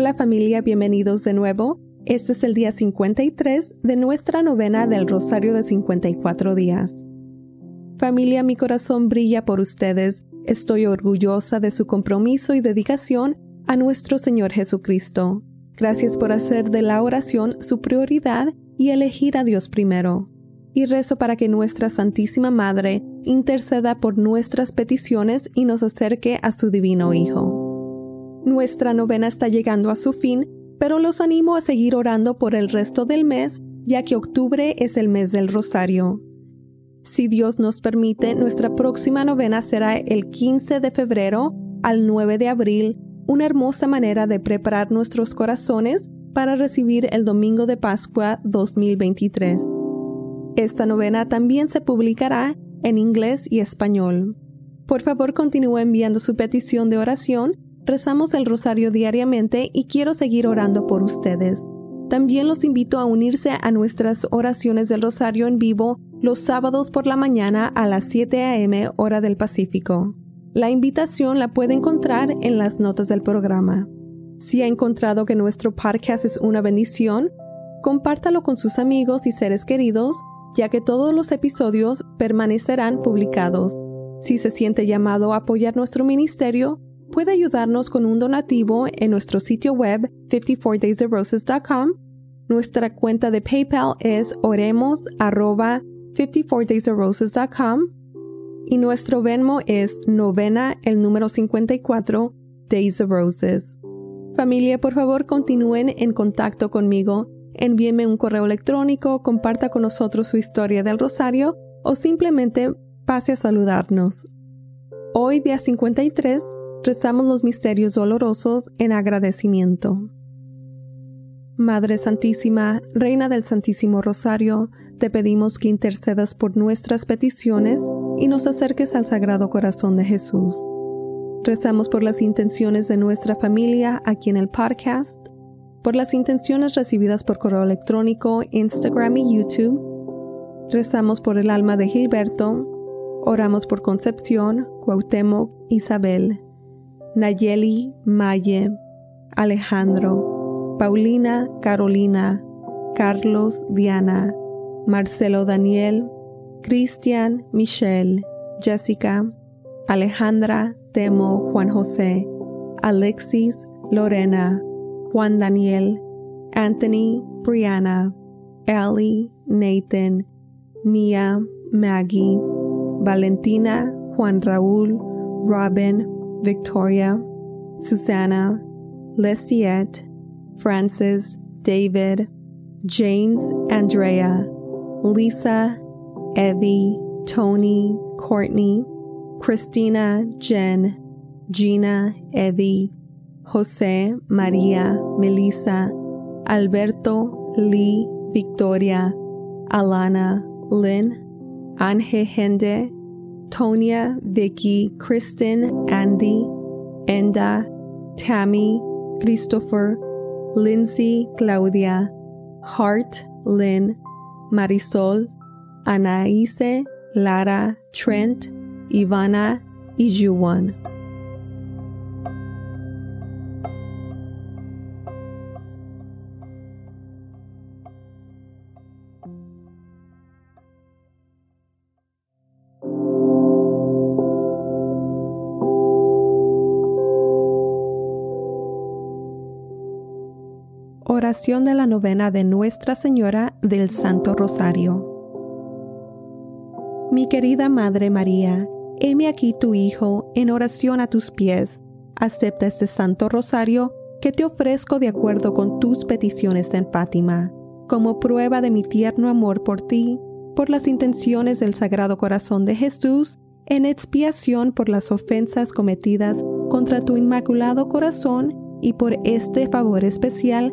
Hola familia, bienvenidos de nuevo. Este es el día 53 de nuestra novena del Rosario de 54 días. Familia, mi corazón brilla por ustedes. Estoy orgullosa de su compromiso y dedicación a nuestro Señor Jesucristo. Gracias por hacer de la oración su prioridad y elegir a Dios primero. Y rezo para que nuestra Santísima Madre interceda por nuestras peticiones y nos acerque a su Divino Hijo. Nuestra novena está llegando a su fin, pero los animo a seguir orando por el resto del mes, ya que octubre es el mes del rosario. Si Dios nos permite, nuestra próxima novena será el 15 de febrero al 9 de abril, una hermosa manera de preparar nuestros corazones para recibir el Domingo de Pascua 2023. Esta novena también se publicará en inglés y español. Por favor, continúe enviando su petición de oración rezamos el rosario diariamente y quiero seguir orando por ustedes. También los invito a unirse a nuestras oraciones del rosario en vivo los sábados por la mañana a las 7 a.m. hora del Pacífico. La invitación la puede encontrar en las notas del programa. Si ha encontrado que nuestro podcast es una bendición, compártalo con sus amigos y seres queridos, ya que todos los episodios permanecerán publicados. Si se siente llamado a apoyar nuestro ministerio, puede ayudarnos con un donativo en nuestro sitio web 54daysofroses.com. Nuestra cuenta de PayPal es oremos 54daysofroses.com y nuestro Venmo es novena el número 54 Days of Roses. Familia, por favor continúen en contacto conmigo. Envíeme un correo electrónico, comparta con nosotros su historia del rosario o simplemente pase a saludarnos. Hoy, día 53, rezamos los misterios dolorosos en agradecimiento. Madre Santísima, Reina del Santísimo Rosario, te pedimos que intercedas por nuestras peticiones y nos acerques al Sagrado Corazón de Jesús. Rezamos por las intenciones de nuestra familia aquí en el podcast, por las intenciones recibidas por correo electrónico, Instagram y YouTube. Rezamos por el alma de Gilberto. Oramos por Concepción, Cuauhtémoc, Isabel, Nayeli Maye, Alejandro, Paulina Carolina, Carlos Diana, Marcelo Daniel, Cristian Michelle, Jessica, Alejandra Temo Juan José, Alexis Lorena, Juan Daniel, Anthony Brianna, Ellie Nathan, Mia Maggie, Valentina Juan Raúl, Robin Victoria, Susanna, Lesiette, Francis, David, James, Andrea, Lisa, Evie, Tony, Courtney, Christina, Jen, Gina, Evie, Jose, Maria, Melissa, Alberto, Lee, Victoria, Alana, Lynn, Anje Hende, Tonya, Vicky, Kristen, Andy, Enda, Tammy, Christopher, Lindsay, Claudia, Hart, Lynn, Marisol, Anaíse, Lara, Trent, Ivana y Oración de la novena de Nuestra Señora del Santo Rosario. Mi querida Madre María, heme aquí tu Hijo en oración a tus pies. Acepta este Santo Rosario que te ofrezco de acuerdo con tus peticiones en Fátima, como prueba de mi tierno amor por ti, por las intenciones del Sagrado Corazón de Jesús, en expiación por las ofensas cometidas contra tu Inmaculado Corazón y por este favor especial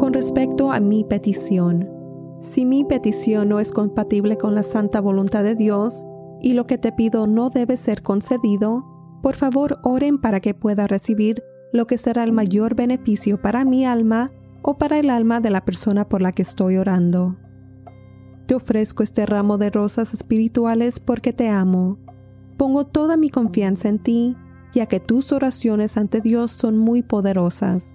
con respecto a mi petición. Si mi petición no es compatible con la santa voluntad de Dios y lo que te pido no debe ser concedido, por favor oren para que pueda recibir lo que será el mayor beneficio para mi alma o para el alma de la persona por la que estoy orando. Te ofrezco este ramo de rosas espirituales porque te amo. Pongo toda mi confianza en ti, ya que tus oraciones ante Dios son muy poderosas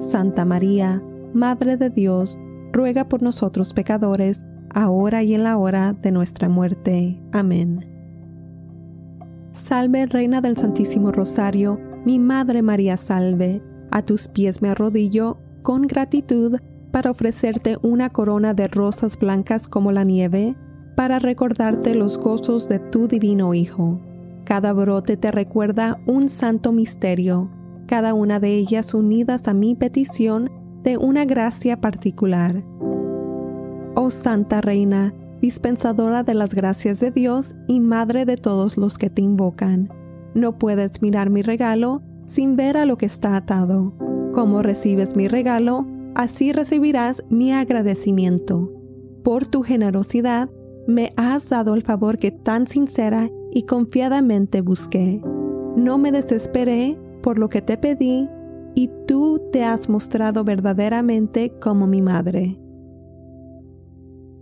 Santa María, Madre de Dios, ruega por nosotros pecadores, ahora y en la hora de nuestra muerte. Amén. Salve, Reina del Santísimo Rosario, mi Madre María salve, a tus pies me arrodillo con gratitud para ofrecerte una corona de rosas blancas como la nieve, para recordarte los gozos de tu divino Hijo. Cada brote te recuerda un santo misterio cada una de ellas unidas a mi petición de una gracia particular. Oh Santa Reina, dispensadora de las gracias de Dios y Madre de todos los que te invocan, no puedes mirar mi regalo sin ver a lo que está atado. Como recibes mi regalo, así recibirás mi agradecimiento. Por tu generosidad, me has dado el favor que tan sincera y confiadamente busqué. No me desesperé por lo que te pedí, y tú te has mostrado verdaderamente como mi madre.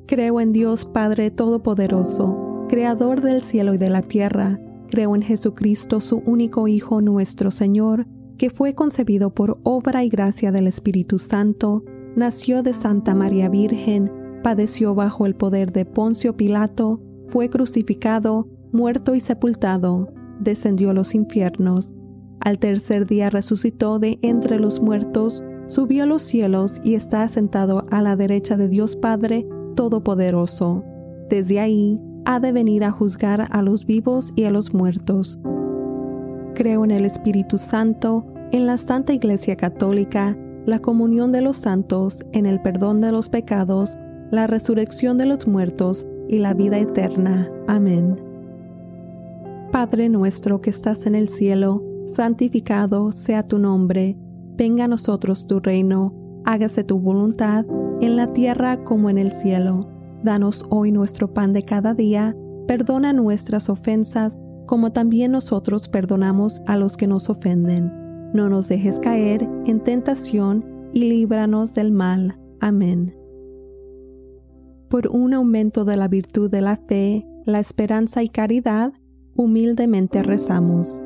Creo en Dios Padre Todopoderoso, Creador del cielo y de la tierra. Creo en Jesucristo, su único Hijo nuestro Señor, que fue concebido por obra y gracia del Espíritu Santo, nació de Santa María Virgen, padeció bajo el poder de Poncio Pilato, fue crucificado, muerto y sepultado, descendió a los infiernos al tercer día resucitó de entre los muertos, subió a los cielos y está sentado a la derecha de Dios Padre Todopoderoso. Desde ahí ha de venir a juzgar a los vivos y a los muertos. Creo en el Espíritu Santo, en la Santa Iglesia Católica, la comunión de los santos, en el perdón de los pecados, la resurrección de los muertos y la vida eterna. Amén. Padre nuestro que estás en el cielo, santificado sea tu nombre, venga a nosotros tu reino, hágase tu voluntad, en la tierra como en el cielo. Danos hoy nuestro pan de cada día, perdona nuestras ofensas, como también nosotros perdonamos a los que nos ofenden. No nos dejes caer en tentación y líbranos del mal. Amén. Por un aumento de la virtud de la fe, la esperanza y caridad, humildemente rezamos.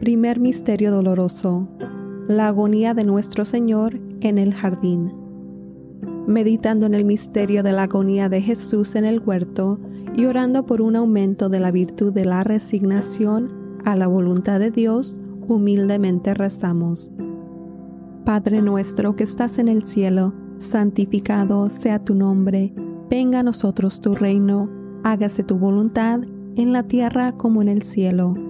Primer Misterio Doloroso. La agonía de nuestro Señor en el jardín. Meditando en el misterio de la agonía de Jesús en el huerto, y orando por un aumento de la virtud de la resignación a la voluntad de Dios, humildemente rezamos. Padre nuestro que estás en el cielo, santificado sea tu nombre, venga a nosotros tu reino, hágase tu voluntad en la tierra como en el cielo.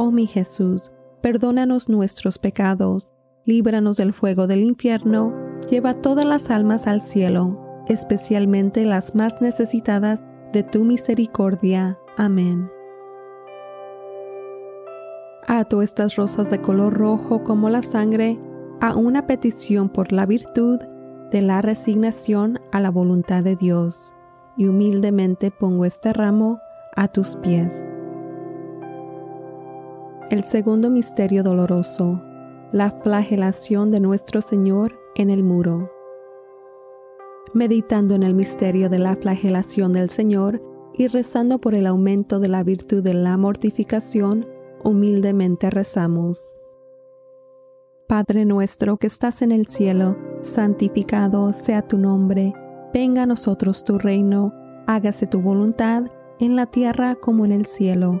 Oh mi Jesús, perdónanos nuestros pecados, líbranos del fuego del infierno, lleva todas las almas al cielo, especialmente las más necesitadas de tu misericordia. Amén. Ato estas rosas de color rojo como la sangre a una petición por la virtud de la resignación a la voluntad de Dios, y humildemente pongo este ramo a tus pies. El segundo misterio doloroso, la flagelación de nuestro Señor en el muro. Meditando en el misterio de la flagelación del Señor y rezando por el aumento de la virtud de la mortificación, humildemente rezamos. Padre nuestro que estás en el cielo, santificado sea tu nombre, venga a nosotros tu reino, hágase tu voluntad en la tierra como en el cielo.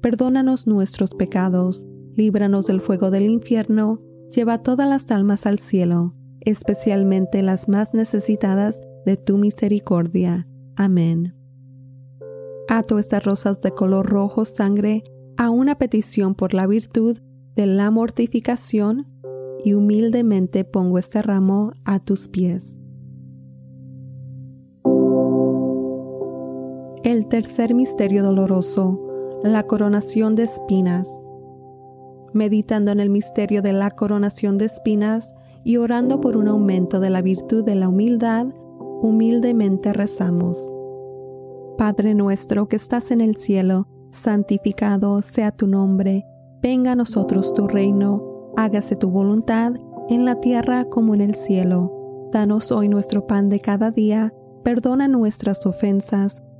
perdónanos nuestros pecados, líbranos del fuego del infierno, lleva todas las almas al cielo, especialmente las más necesitadas de tu misericordia. Amén. Ato estas rosas de color rojo sangre a una petición por la virtud de la mortificación y humildemente pongo este ramo a tus pies. El tercer misterio doloroso, la coronación de espinas. Meditando en el misterio de la coronación de espinas y orando por un aumento de la virtud de la humildad, humildemente rezamos. Padre nuestro que estás en el cielo, santificado sea tu nombre, venga a nosotros tu reino, hágase tu voluntad en la tierra como en el cielo. Danos hoy nuestro pan de cada día, perdona nuestras ofensas,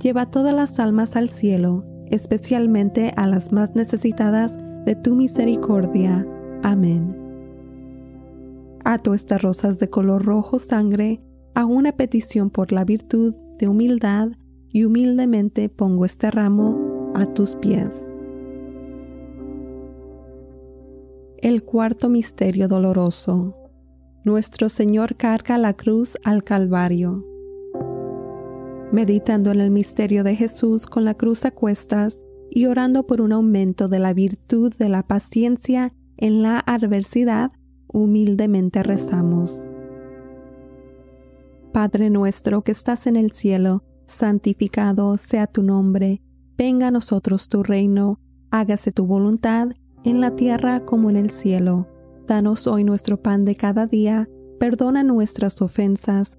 lleva todas las almas al cielo, especialmente a las más necesitadas de tu misericordia. Amén. Ato estas rosas de color rojo sangre a una petición por la virtud de humildad y humildemente pongo este ramo a tus pies. El cuarto misterio doloroso. Nuestro Señor carga la cruz al Calvario. Meditando en el misterio de Jesús con la cruz a cuestas y orando por un aumento de la virtud de la paciencia en la adversidad, humildemente rezamos. Padre nuestro que estás en el cielo, santificado sea tu nombre, venga a nosotros tu reino, hágase tu voluntad en la tierra como en el cielo. Danos hoy nuestro pan de cada día, perdona nuestras ofensas,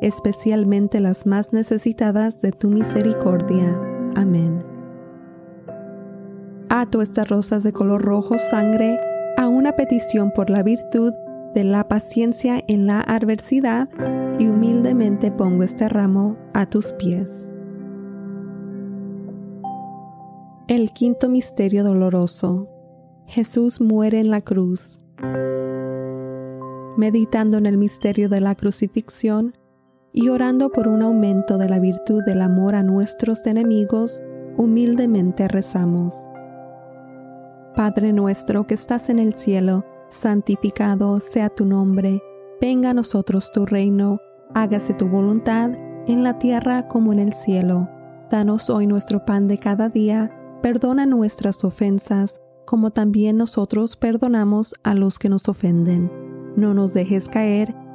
especialmente las más necesitadas de tu misericordia. Amén. Ato estas rosas de color rojo sangre a una petición por la virtud de la paciencia en la adversidad y humildemente pongo este ramo a tus pies. El quinto misterio doloroso. Jesús muere en la cruz. Meditando en el misterio de la crucifixión y orando por un aumento de la virtud del amor a nuestros enemigos, humildemente rezamos. Padre nuestro que estás en el cielo, santificado sea tu nombre, venga a nosotros tu reino, hágase tu voluntad en la tierra como en el cielo. Danos hoy nuestro pan de cada día Perdona nuestras ofensas, como también nosotros perdonamos a los que nos ofenden. No nos dejes caer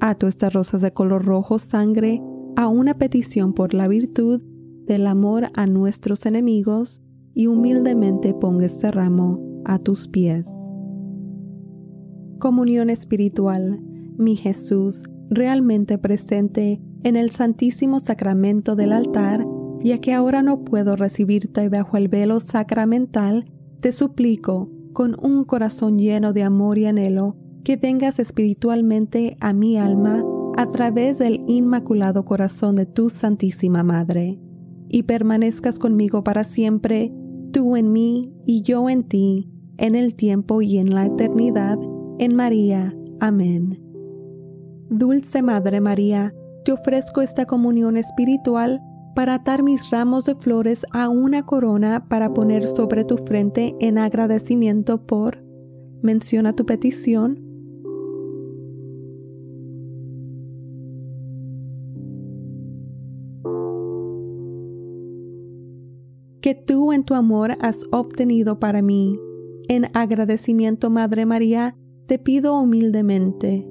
Ato estas rosas de color rojo sangre a una petición por la virtud del amor a nuestros enemigos y humildemente ponga este ramo a tus pies. Comunión espiritual, mi Jesús, realmente presente en el Santísimo Sacramento del altar, ya que ahora no puedo recibirte bajo el velo sacramental, te suplico, con un corazón lleno de amor y anhelo, que vengas espiritualmente a mi alma a través del inmaculado corazón de tu Santísima Madre, y permanezcas conmigo para siempre, tú en mí y yo en ti, en el tiempo y en la eternidad, en María. Amén. Dulce Madre María, te ofrezco esta comunión espiritual para atar mis ramos de flores a una corona para poner sobre tu frente en agradecimiento por... Menciona tu petición que tú en tu amor has obtenido para mí. En agradecimiento, Madre María, te pido humildemente.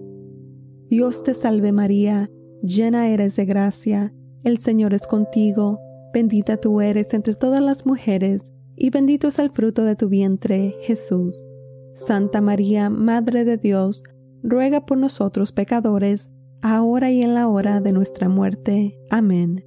Dios te salve María, llena eres de gracia, el Señor es contigo, bendita tú eres entre todas las mujeres, y bendito es el fruto de tu vientre, Jesús. Santa María, Madre de Dios, ruega por nosotros pecadores, ahora y en la hora de nuestra muerte. Amén.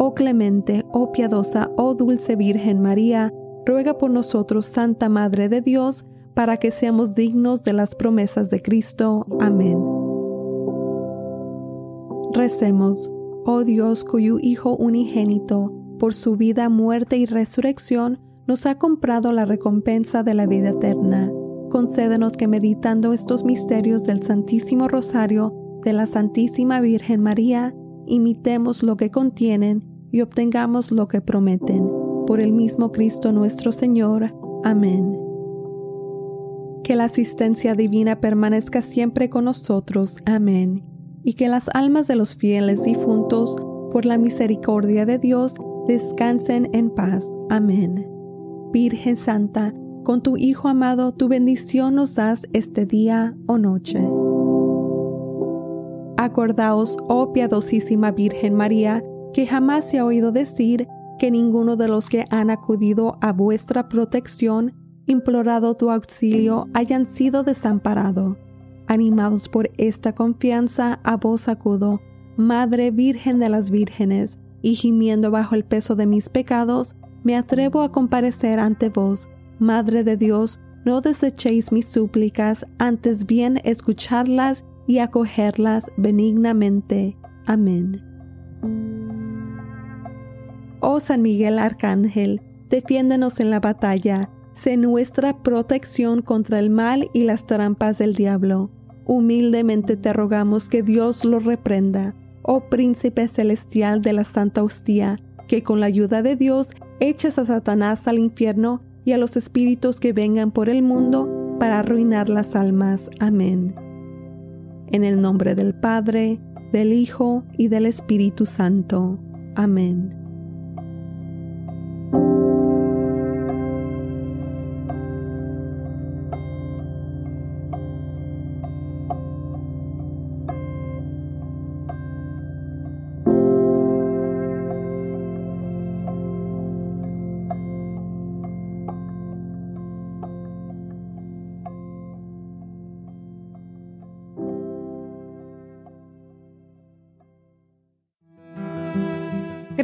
oh clemente, oh piadosa, oh dulce Virgen María, ruega por nosotros, Santa Madre de Dios, para que seamos dignos de las promesas de Cristo. Amén. Recemos, oh Dios cuyo Hijo unigénito, por su vida, muerte y resurrección, nos ha comprado la recompensa de la vida eterna. Concédenos que meditando estos misterios del Santísimo Rosario de la Santísima Virgen María, imitemos lo que contienen y obtengamos lo que prometen. Por el mismo Cristo nuestro Señor. Amén. Que la asistencia divina permanezca siempre con nosotros. Amén. Y que las almas de los fieles difuntos, por la misericordia de Dios, descansen en paz. Amén. Virgen Santa, con tu Hijo amado, tu bendición nos das este día o noche. Acordaos, oh piadosísima Virgen María, que jamás se ha oído decir que ninguno de los que han acudido a vuestra protección, implorado tu auxilio, hayan sido desamparado. Animados por esta confianza, a vos acudo, Madre Virgen de las Vírgenes, y gimiendo bajo el peso de mis pecados, me atrevo a comparecer ante vos, Madre de Dios, no desechéis mis súplicas, antes bien escucharlas y acogerlas benignamente. Amén. Oh San Miguel Arcángel, defiéndenos en la batalla, sé nuestra protección contra el mal y las trampas del diablo. Humildemente te rogamos que Dios lo reprenda, oh príncipe celestial de la Santa Hostia, que con la ayuda de Dios eches a Satanás al infierno y a los espíritus que vengan por el mundo para arruinar las almas. Amén. En el nombre del Padre, del Hijo y del Espíritu Santo. Amén.